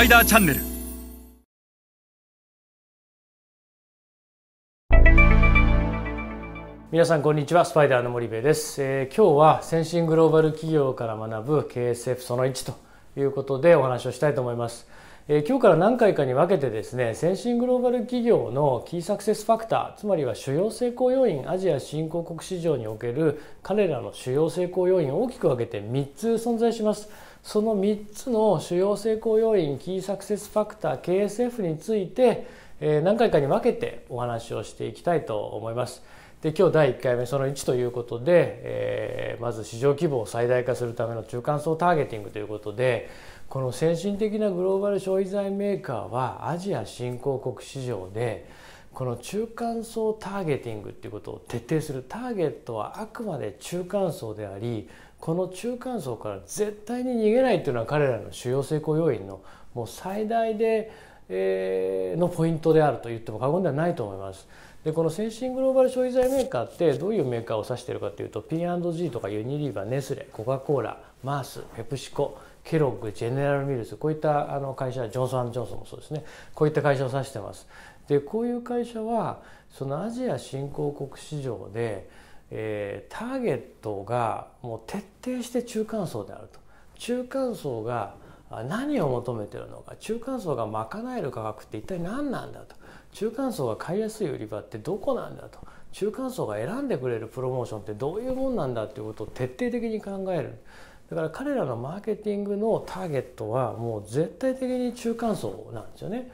パイダーチャンネル。皆さんこんにちはスパイダーの森部です、えー、今日は先進グローバル企業から学ぶ KSF その1ということでお話をしたいと思います。え、今日から何回かに分けてですね先進グローバル企業のキーサクセスファクターつまりは主要成功要因アジア新興国市場における彼らの主要成功要因を大きく分けて3つ存在します。その3つの主要成功要因キーサクセスファクター KSF について、何回かに分けてお話をしていきたいと思います。で今日第1回目その1ということで、えー、まず市場規模を最大化するための中間層ターゲティングということでこの先進的なグローバル消費財メーカーはアジア新興国市場でこの中間層ターゲティングっていうことを徹底するターゲットはあくまで中間層でありこの中間層から絶対に逃げないっていうのは彼らの主要成功要因のもう最大で、のポイントであると言っても過言ではないと思います。でこの先進グローバル消費財メーカーってどういうメーカーを指しているかというと P&G とかユニリーバネスレコカ・コーラマースペプシコケロッグジェネラルミルスこういったあの会社ジョンソンジョンソンもそうですねこういった会社を指してます。でこういう会社はそのアジア新興国市場で、えー、ターゲットがもう徹底して中間層であると中間層が何を求めてるのか。中間層が賄える価格って一体何なんだと。中間層が買いやすい売り場ってどこなんだと。中間層が選んでくれるプロモーションってどういうもんなんだっていうことを徹底的に考える。だから彼らのマーケティングのターゲットはもう絶対的に中間層なんですよね。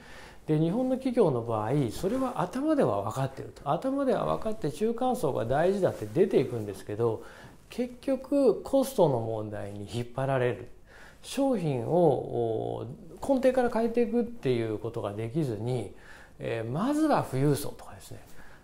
で日本の企業の場合それは頭では分かってると。頭では分かって中間層が大事だって出ていくんですけど結局コストの問題に引っ張られる。商品を根底から変えていくっていうことができずに、えー、まずは富裕層とかですね、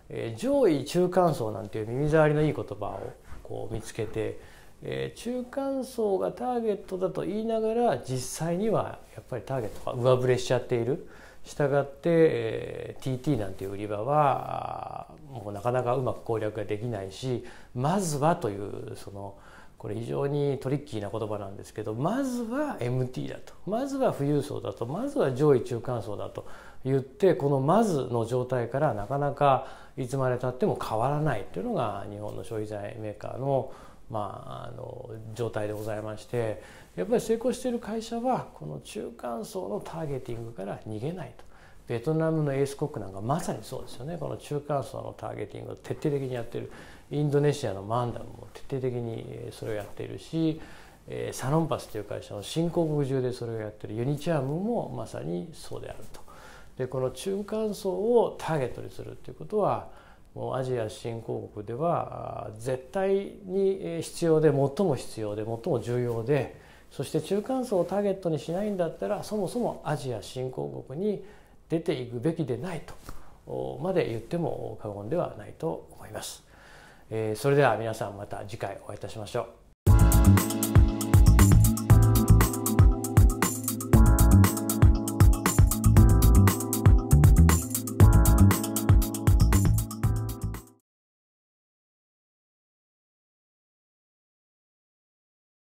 えー、上位中間層なんていう耳障りのいい言葉をこう見つけてえー、中間層がターゲットだと言いながら実際にはやっぱりターゲットが上振れしちゃっている。したがって、えー、TT なんていう売り場はもうなかなかうまく攻略ができないしまずはというそのこれ非常にトリッキーな言葉なんですけどまずは MT だと。まずは富裕層だと。まずは上位中間層だと。言ってこのまずの状態からなかなかいつまでたっても変わらないというのが日本の消費財メーカーのまあ、あの状態でございましてやっぱり成功している会社はこの中間層のターゲティングから逃げないと。ベトナムのエースコックなんかまさにそうですよね。この中間層のターゲティングを徹底的にやってる。インドネシアのマンダムも徹底的にそれをやっているしサロンパスという会社の新興国中でそれをやってる。ユニチャームもまさにそうであると。でこの中間層をターゲットにするということはもうアジア新興国では絶対に必要で最も必要で最も重要でそして中間層をターゲットにしないんだったらそもそもアジア新興国に出ていくべきでないとまで言っても過言ではないと思います。それでは皆さんまた次回お会いいたしましょう。